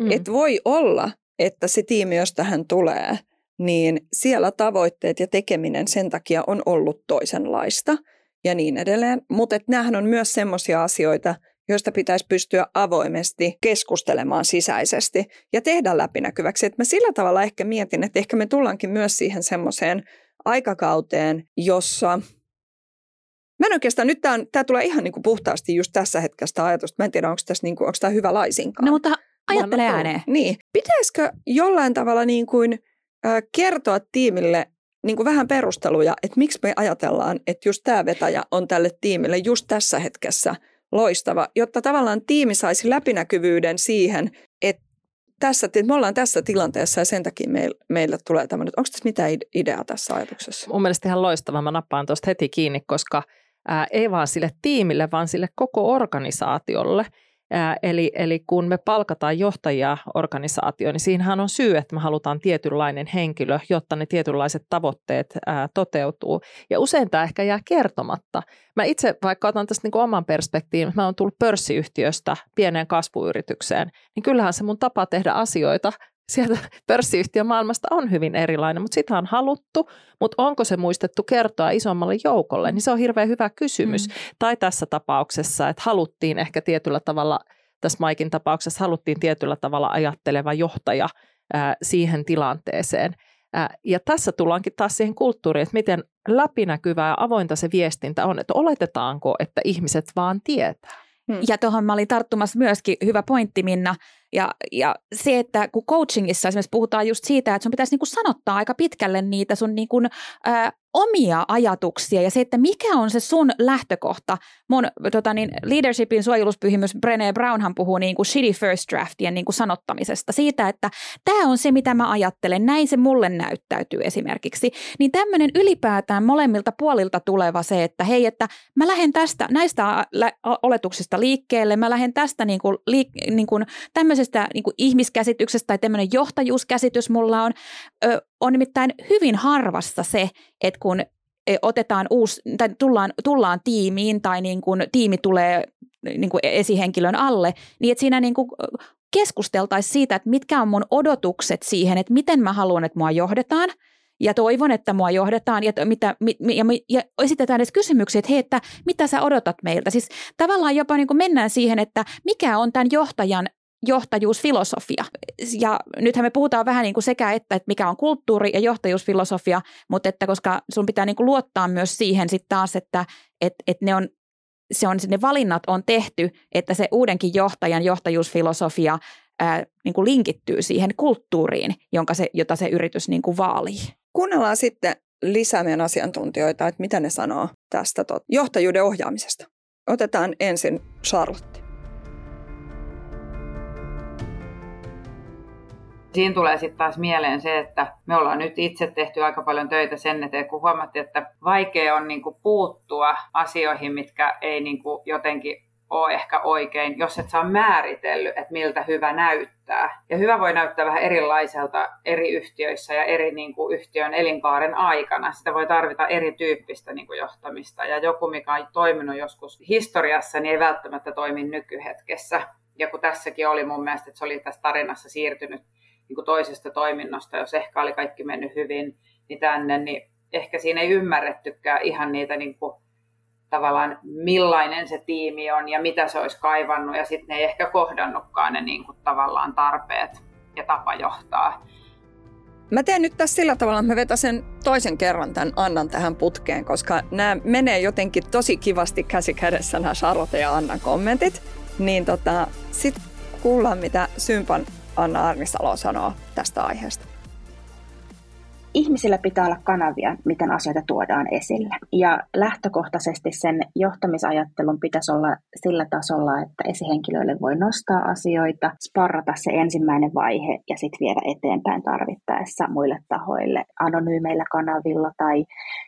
Mm. Et voi olla, että se tiimi, josta hän tulee, niin siellä tavoitteet ja tekeminen sen takia on ollut toisenlaista ja niin edelleen. Mutta nämähän on myös semmoisia asioita, joista pitäisi pystyä avoimesti keskustelemaan sisäisesti ja tehdä läpinäkyväksi. Että mä sillä tavalla ehkä mietin, että ehkä me tullaankin myös siihen semmoiseen aikakauteen, jossa Mä en oikeastaan, nyt tämä tulee ihan niin kuin puhtaasti just tässä hetkessä ajatusta. Mä en tiedä, onko, tässä niin kuin, onko tämä hyvä laisinkaan.
No mutta ajattele ääneen.
Niin. Pitäisikö jollain tavalla niin kuin, äh, kertoa tiimille niin kuin vähän perusteluja, että miksi me ajatellaan, että just tämä vetäjä on tälle tiimille just tässä hetkessä – loistava, jotta tavallaan tiimi saisi läpinäkyvyyden siihen, että tässä, me ollaan tässä tilanteessa ja sen takia meillä, meillä tulee tämmöinen. Onko tässä mitään ideaa tässä ajatuksessa?
Mun mielestä ihan loistava. Mä nappaan tuosta heti kiinni, koska ää, ei vaan sille tiimille, vaan sille koko organisaatiolle – Eli, eli kun me palkataan johtajia organisaatioon, niin siinähän on syy, että me halutaan tietynlainen henkilö, jotta ne tietynlaiset tavoitteet ää, toteutuu. Ja usein tämä ehkä jää kertomatta. Mä itse, vaikka otan tästä niin oman perspektiivin, mä oon tullut pörssiyhtiöstä pieneen kasvuyritykseen, niin kyllähän se mun tapa tehdä asioita sieltä pörssiyhtiön maailmasta on hyvin erilainen, mutta sitä on haluttu, mutta onko se muistettu kertoa isommalle joukolle, niin se on hirveän hyvä kysymys. Mm. Tai tässä tapauksessa, että haluttiin ehkä tietyllä tavalla, tässä Maikin tapauksessa haluttiin tietyllä tavalla ajatteleva johtaja ää, siihen tilanteeseen. Ää, ja tässä tullaankin taas siihen kulttuuriin, että miten läpinäkyvää ja avointa se viestintä on, että oletetaanko, että ihmiset vaan tietää.
Hmm. Ja tuohon mä olin tarttumassa myöskin, hyvä pointti Minna, ja, ja se, että kun coachingissa esimerkiksi puhutaan just siitä, että sun pitäisi niinku sanottaa aika pitkälle niitä sun niinku, ää, omia ajatuksia ja se, että mikä on se sun lähtökohta. Mun tota niin, leadershipin suojeluspyhimys Brené Brownhan puhuu niin kuin shitty first draftien niin kuin sanottamisesta. Siitä, että tämä on se, mitä mä ajattelen, näin se mulle näyttäytyy esimerkiksi. Niin tämmöinen ylipäätään molemmilta puolilta tuleva se, että hei, että mä lähden tästä, näistä oletuksista liikkeelle, mä lähden tästä niin kuin, liik- niin kuin, tämmöisestä niin kuin ihmiskäsityksestä tai tämmöinen johtajuuskäsitys mulla on, ö, on nimittäin hyvin harvassa se, että kun e, otetaan uusi, tai tullaan, tullaan tiimiin tai niin kuin tiimi tulee niin kuin esihenkilön alle, niin että siinä niin kuin keskusteltaisiin siitä, että mitkä on mun odotukset siihen, että miten mä haluan, että mua johdetaan – ja toivon, että mua johdetaan ja, mitä, ja, ja esitetään edes kysymyksiä, että hei, että mitä sä odotat meiltä. Siis tavallaan jopa niin kuin mennään siihen, että mikä on tämän johtajan johtajuusfilosofia. Ja nythän me puhutaan vähän niin kuin sekä että, että mikä on kulttuuri ja johtajuusfilosofia, mutta että koska sun pitää niin kuin luottaa myös siihen sitten taas, että, että, että ne on se on, ne valinnat on tehty, että se uudenkin johtajan johtajuusfilosofia ää, niin kuin linkittyy siihen kulttuuriin, jonka se, jota se yritys niin kuin vaalii.
Kuunnellaan sitten lisää meidän asiantuntijoita, että mitä ne sanoo tästä tot, johtajuuden ohjaamisesta. Otetaan ensin Charlotte.
Siinä tulee sitten taas mieleen se, että me ollaan nyt itse tehty aika paljon töitä sen eteen, kun huomattiin, että vaikea on niinku puuttua asioihin, mitkä ei niinku jotenkin ole ehkä oikein, jos et saa määritellyt, että miltä hyvä näyttää. Ja hyvä voi näyttää vähän erilaiselta eri yhtiöissä ja eri niin kuin, yhtiön elinkaaren aikana. Sitä voi tarvita erityyppistä niin kuin, johtamista. Ja joku, mikä on toiminut joskus historiassa, niin ei välttämättä toimi nykyhetkessä. Ja kun tässäkin oli mun mielestä, että se oli tässä tarinassa siirtynyt niin toisesta toiminnosta, jos ehkä oli kaikki mennyt hyvin, niin tänne, niin ehkä siinä ei ymmärrettykään ihan niitä niin kuin, tavallaan millainen se tiimi on ja mitä se olisi kaivannut ja sitten ne ei ehkä kohdannutkaan ne niin kuin, tavallaan tarpeet ja tapa johtaa.
Mä teen nyt tässä sillä tavalla, että mä vetäsen toisen kerran tämän Annan tähän putkeen, koska nämä menee jotenkin tosi kivasti käsi kädessä nämä Charlotte ja Annan kommentit. Niin tota, sitten kuullaan, mitä Sympan Anna Arnisalo sanoo tästä aiheesta
ihmisillä pitää olla kanavia, miten asioita tuodaan esille. Ja lähtökohtaisesti sen johtamisajattelun pitäisi olla sillä tasolla, että esihenkilöille voi nostaa asioita, sparrata se ensimmäinen vaihe ja sitten viedä eteenpäin tarvittaessa muille tahoille, anonyymeillä kanavilla tai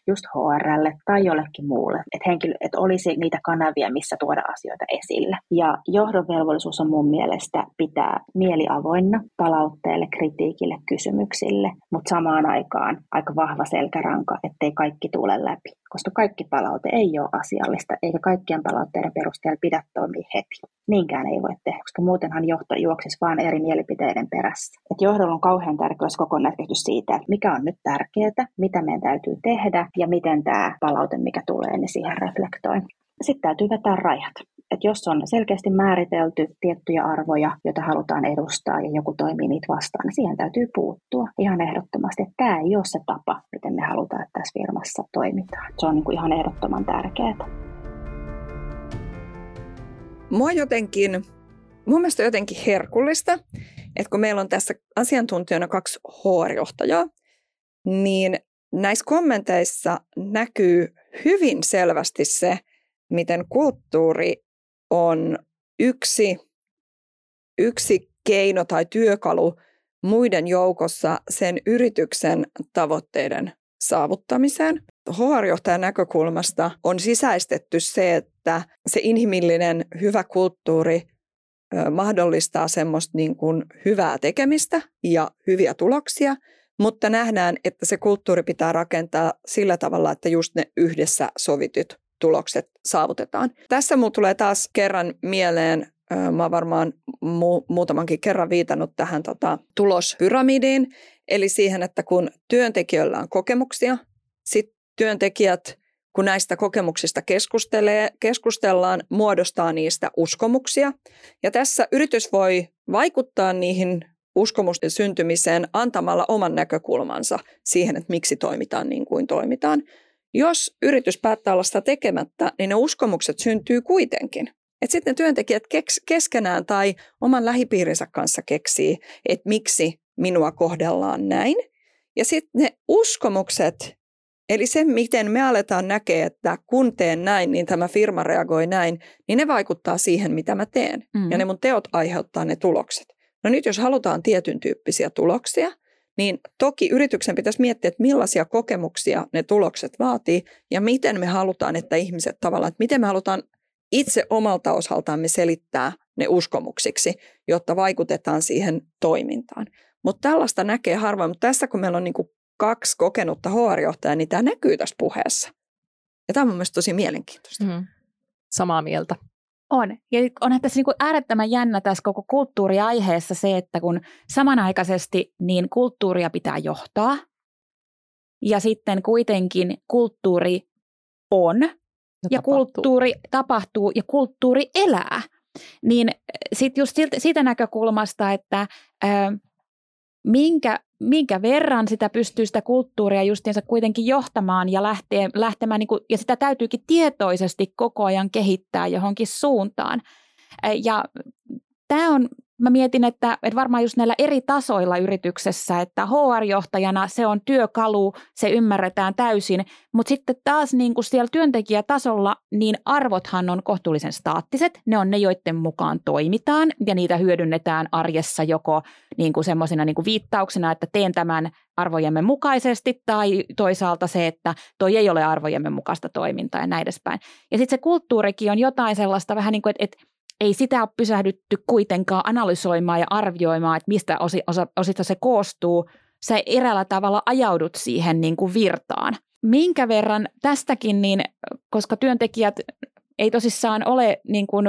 just HRlle tai jollekin muulle. Että henkilö, et olisi niitä kanavia, missä tuoda asioita esille. Ja johdon velvollisuus on mun mielestä pitää mieli avoinna palautteelle, kritiikille, kysymyksille, mutta samaan aikaan aikaan aika vahva selkäranka, ettei kaikki tule läpi. Koska kaikki palaute ei ole asiallista, eikä kaikkien palautteiden perusteella pidä toimia heti. Niinkään ei voi tehdä, koska muutenhan johto juoksisi vain eri mielipiteiden perässä. Et johdolla on kauhean tärkeä kokonaiskäsitys siitä, että mikä on nyt tärkeää, mitä meidän täytyy tehdä ja miten tämä palaute, mikä tulee, niin siihen reflektoi. Sitten täytyy vetää rajat että jos on selkeästi määritelty tiettyjä arvoja, joita halutaan edustaa ja joku toimii niitä vastaan, niin siihen täytyy puuttua ihan ehdottomasti. Että tämä ei ole se tapa, miten me halutaan, että tässä firmassa toimitaan. Se on niin kuin ihan ehdottoman tärkeää.
Mua jotenkin, mun mielestä jotenkin herkullista, että kun meillä on tässä asiantuntijana kaksi HR-johtajaa, niin näissä kommenteissa näkyy hyvin selvästi se, miten kulttuuri on yksi, yksi keino tai työkalu muiden joukossa sen yrityksen tavoitteiden saavuttamiseen. HR-johtajan näkökulmasta on sisäistetty se, että se inhimillinen hyvä kulttuuri mahdollistaa semmoista niin kuin hyvää tekemistä ja hyviä tuloksia, mutta nähdään, että se kulttuuri pitää rakentaa sillä tavalla, että just ne yhdessä sovitut tulokset saavutetaan. Tässä mulla tulee taas kerran mieleen, mä oon varmaan mu- muutamankin kerran viitannut tähän tota, tulospyramidiin, eli siihen, että kun työntekijöillä on kokemuksia, sitten työntekijät, kun näistä kokemuksista keskustelee, keskustellaan, muodostaa niistä uskomuksia. Ja tässä yritys voi vaikuttaa niihin uskomusten syntymiseen antamalla oman näkökulmansa siihen, että miksi toimitaan niin kuin toimitaan. Jos yritys päättää olla sitä tekemättä, niin ne uskomukset syntyy kuitenkin. Että sitten ne työntekijät keks, keskenään tai oman lähipiirinsä kanssa keksii, että miksi minua kohdellaan näin. Ja sitten ne uskomukset, eli se miten me aletaan näkeä, että kun teen näin, niin tämä firma reagoi näin, niin ne vaikuttaa siihen, mitä mä teen. Mm. Ja ne mun teot aiheuttaa ne tulokset. No nyt jos halutaan tietyn tyyppisiä tuloksia – niin toki yrityksen pitäisi miettiä, että millaisia kokemuksia ne tulokset vaatii ja miten me halutaan, että ihmiset tavallaan, että miten me halutaan itse omalta osaltamme selittää ne uskomuksiksi, jotta vaikutetaan siihen toimintaan. Mutta tällaista näkee harvoin, mutta tässä kun meillä on niin kaksi kokenutta HR-johtajaa, niin tämä näkyy tässä puheessa. Ja tämä on mielestäni tosi mielenkiintoista. Mm.
Samaa mieltä.
On. Ja onhan tässä niin äärettömän jännä tässä koko kulttuuriaiheessa se, että kun samanaikaisesti niin kulttuuria pitää johtaa, ja sitten kuitenkin kulttuuri on ja, ja tapahtuu. kulttuuri tapahtuu ja kulttuuri elää. Niin sitten just siitä näkökulmasta, että ää, minkä, minkä verran sitä pystyy sitä kulttuuria justiinsa kuitenkin johtamaan ja lähtee, lähtemään, niin kuin, ja sitä täytyykin tietoisesti koko ajan kehittää johonkin suuntaan. Ja tämä on mä mietin, että, että varmaan just näillä eri tasoilla yrityksessä, että HR-johtajana se on työkalu, se ymmärretään täysin, mutta sitten taas niin kuin siellä työntekijätasolla, niin arvothan on kohtuullisen staattiset, ne on ne, joiden mukaan toimitaan ja niitä hyödynnetään arjessa joko niin kuin semmoisena niin kuin viittauksena, että teen tämän arvojemme mukaisesti tai toisaalta se, että toi ei ole arvojemme mukaista toimintaa ja näin edespäin. Ja sitten se kulttuurikin on jotain sellaista vähän niin kuin, että, että ei sitä ole pysähdytty kuitenkaan analysoimaan ja arvioimaan, että mistä osi, osa, osista se koostuu. Sä eräällä tavalla ajaudut siihen niin kuin virtaan. Minkä verran tästäkin, niin, koska työntekijät ei tosissaan ole niin kuin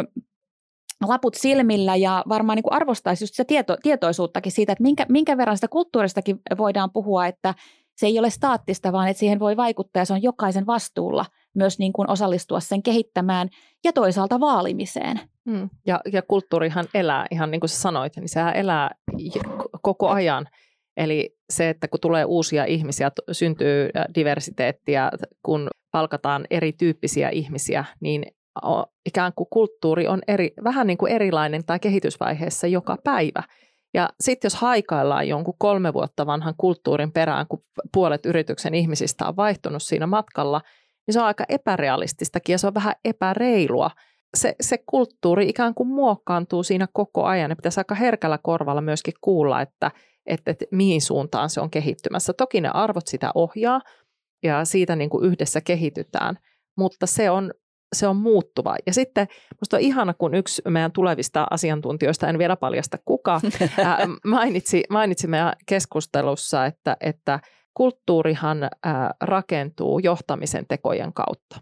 laput silmillä ja varmaan niin kuin arvostaisi just se tieto, tietoisuuttakin siitä, että minkä, minkä verran sitä kulttuuristakin voidaan puhua, että se ei ole staattista, vaan että siihen voi vaikuttaa ja se on jokaisen vastuulla myös niin kuin osallistua sen kehittämään ja toisaalta vaalimiseen.
Mm. Ja, ja kulttuurihan elää, ihan niin kuin sä sanoit, niin sehän elää koko ajan. Eli se, että kun tulee uusia ihmisiä, syntyy diversiteettiä, kun palkataan erityyppisiä ihmisiä, niin ikään kuin kulttuuri on eri, vähän niin kuin erilainen tai kehitysvaiheessa joka päivä. Ja sitten jos haikaillaan jonkun kolme vuotta vanhan kulttuurin perään, kun puolet yrityksen ihmisistä on vaihtunut siinä matkalla, niin se on aika epärealististakin ja se on vähän epäreilua. Se, se kulttuuri ikään kuin muokkaantuu siinä koko ajan ja pitäisi aika herkällä korvalla myöskin kuulla, että, että, että mihin suuntaan se on kehittymässä. Toki ne arvot sitä ohjaa ja siitä niin kuin yhdessä kehitytään, mutta se on, se on muuttuva. Ja sitten minusta on ihana, kun yksi meidän tulevista asiantuntijoista, en vielä paljasta kuka, ää, mainitsi, mainitsi meidän keskustelussa, että, että kulttuurihan rakentuu johtamisen tekojen kautta.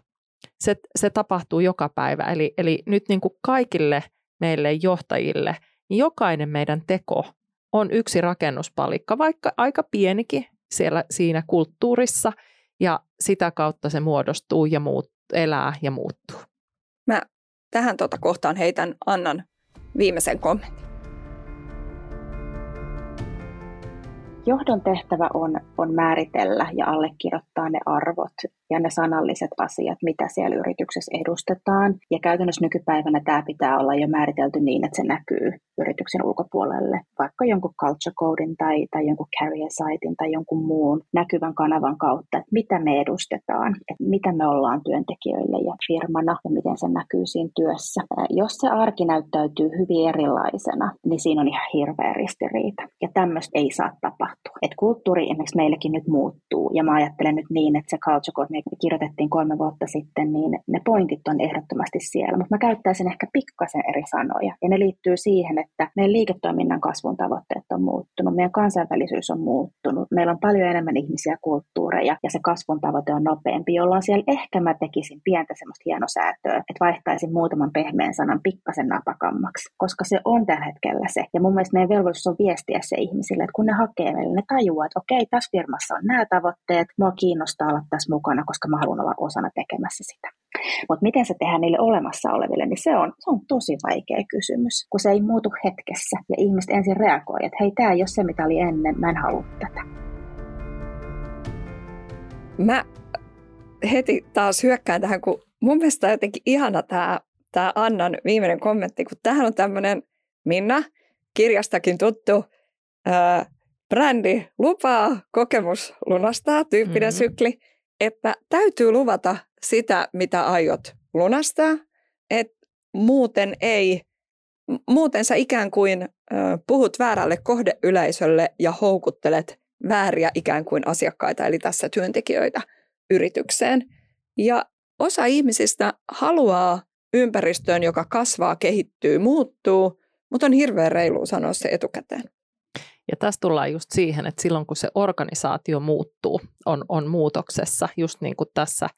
Se, se tapahtuu joka päivä. Eli, eli nyt niin kuin kaikille meille johtajille, niin jokainen meidän teko on yksi rakennuspalikka, vaikka aika pienikin siellä siinä kulttuurissa, ja sitä kautta se muodostuu ja muut, elää ja muuttuu.
Mä tähän tuota kohtaan heitän Annan viimeisen kommentin.
Johdon tehtävä on, on määritellä ja allekirjoittaa ne arvot ja ne sanalliset asiat, mitä siellä yrityksessä edustetaan. Ja käytännössä nykypäivänä tämä pitää olla jo määritelty niin, että se näkyy yrityksen ulkopuolelle, vaikka jonkun culture codein tai, tai jonkun carrier sitein tai jonkun muun näkyvän kanavan kautta, että mitä me edustetaan, että mitä me ollaan työntekijöille ja firmana ja miten se näkyy siinä työssä. Jos se arki näyttäytyy hyvin erilaisena, niin siinä on ihan hirveä ristiriita. Ja tämmöistä ei saa tapahtua. Et kulttuuri esimerkiksi meillekin nyt muuttuu ja mä ajattelen nyt niin, että se culture code, me kirjoitettiin kolme vuotta sitten, niin ne pointit on ehdottomasti siellä, mutta mä käyttäisin ehkä pikkasen eri sanoja ja ne liittyy siihen, että meidän liiketoiminnan kasvun tavoitteet on muuttunut, meidän kansainvälisyys on muuttunut, meillä on paljon enemmän ihmisiä kulttuureja ja se kasvun tavoite on nopeampi, jolloin siellä ehkä mä tekisin pientä semmoista hienosäätöä, että vaihtaisin muutaman pehmeän sanan pikkasen napakammaksi, koska se on tällä hetkellä se. Ja mun mielestä meidän velvollisuus on viestiä se ihmisille, että kun ne hakee meille, ne tajuaa, että okei, tässä firmassa on nämä tavoitteet, mua kiinnostaa olla tässä mukana, koska mä haluan olla osana tekemässä sitä. Mutta miten se tehdään niille olemassa oleville, niin se on, se on tosi vaikea kysymys, kun se ei muutu hetkessä ja ihmiset ensin reagoi, että hei, tämä ei ole se, mitä oli ennen, mä en halua tätä.
Mä heti taas hyökkään tähän, kun mun mielestä on jotenkin ihana tämä, tämä Annan viimeinen kommentti, kun tähän on tämmöinen Minna, kirjastakin tuttu, ää, brändi lupaa, kokemus lunastaa, tyyppinen mm-hmm. sykli, että täytyy luvata sitä, mitä aiot lunastaa, että muuten ei, muuten sä ikään kuin puhut väärälle kohdeyleisölle ja houkuttelet vääriä ikään kuin asiakkaita, eli tässä työntekijöitä yritykseen. Ja osa ihmisistä haluaa ympäristöön, joka kasvaa, kehittyy, muuttuu, mutta on hirveän reilu sanoa se etukäteen.
Ja tässä tullaan just siihen, että silloin kun se organisaatio muuttuu, on, on muutoksessa, just niin kuin tässä,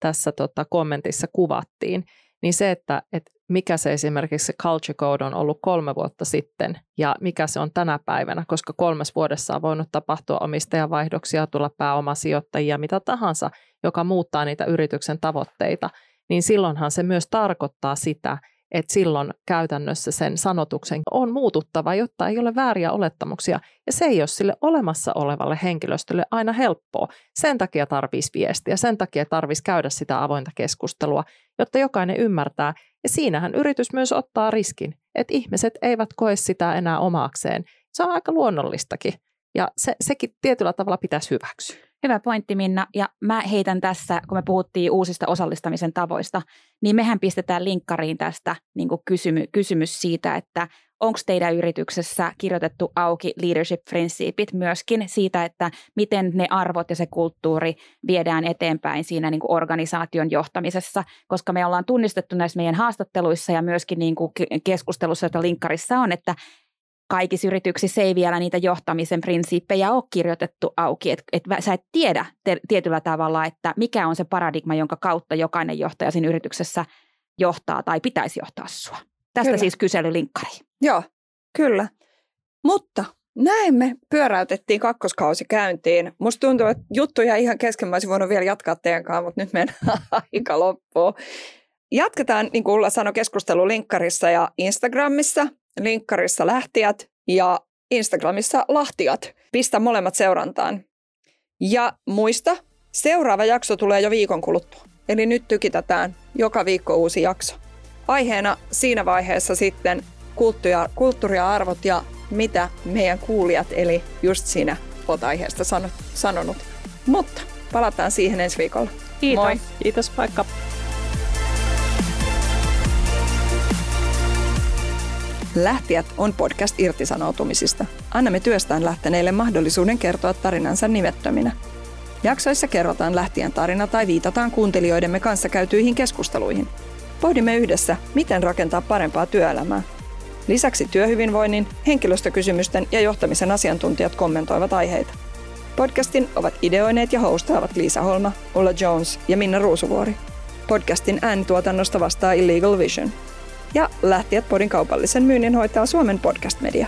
tässä tota kommentissa kuvattiin, niin se, että, että mikä se esimerkiksi se culture code on ollut kolme vuotta sitten ja mikä se on tänä päivänä, koska kolmes vuodessa on voinut tapahtua omistajavaihdoksia, tulla pääomasijoittajia, mitä tahansa, joka muuttaa niitä yrityksen tavoitteita, niin silloinhan se myös tarkoittaa sitä, että silloin käytännössä sen sanotuksen on muututtava, jotta ei ole vääriä olettamuksia. Ja se ei ole sille olemassa olevalle henkilöstölle aina helppoa. Sen takia tarvitsisi viestiä, sen takia tarvitsisi käydä sitä avointa keskustelua, jotta jokainen ymmärtää. Ja siinähän yritys myös ottaa riskin, että ihmiset eivät koe sitä enää omakseen. Se on aika luonnollistakin. Ja se, sekin tietyllä tavalla pitäisi hyväksyä.
Hyvä pointti Minna. Ja mä heitän tässä, kun me puhuttiin uusista osallistamisen tavoista, niin mehän pistetään linkkariin tästä niin kysymy- kysymys siitä, että onko teidän yrityksessä kirjoitettu auki leadership-prinsiipit myöskin siitä, että miten ne arvot ja se kulttuuri viedään eteenpäin siinä niin organisaation johtamisessa, koska me ollaan tunnistettu näissä meidän haastatteluissa ja myöskin niin keskustelussa, jota linkkarissa on, että kaikissa yrityksissä ei vielä niitä johtamisen prinsiippejä ole kirjoitettu auki. Että et sä et tiedä te, tietyllä tavalla, että mikä on se paradigma, jonka kautta jokainen johtaja siinä yrityksessä johtaa tai pitäisi johtaa sua. Tästä kyllä. siis kyselylinkkari.
Joo, kyllä. Mutta näin me pyöräytettiin kakkoskausi käyntiin. Musta tuntuu, että juttuja ihan kesken. Mä voinut vielä jatkaa teidän kanssa, mutta nyt meidän aika loppuu. Jatketaan, niin kuin Ulla sanoi, keskustelu linkkarissa ja Instagramissa linkkarissa lähtijät ja Instagramissa lahtiat. Pistä molemmat seurantaan. Ja muista, seuraava jakso tulee jo viikon kuluttua. Eli nyt tykitetään joka viikko uusi jakso. Aiheena siinä vaiheessa sitten kulttuuri, kulttuuri ja arvot ja mitä meidän kuulijat, eli just sinä, olet aiheesta sanonut. Mutta palataan siihen ensi viikolla.
Kiitos.
Moi.
Kiitos, paikka.
Lähtijät on podcast irtisanoutumisista. Annamme työstään lähteneille mahdollisuuden kertoa tarinansa nimettöminä. Jaksoissa kerrotaan lähtien tarina tai viitataan kuuntelijoidemme kanssa käytyihin keskusteluihin. Pohdimme yhdessä, miten rakentaa parempaa työelämää. Lisäksi työhyvinvoinnin, henkilöstökysymysten ja johtamisen asiantuntijat kommentoivat aiheita. Podcastin ovat ideoineet ja hostaavat Liisa Holma, Ulla Jones ja Minna Ruusuvuori. Podcastin äänituotannosta vastaa Illegal Vision – ja Lähtijät podin kaupallisen myynnin hoitaa Suomen podcast-media.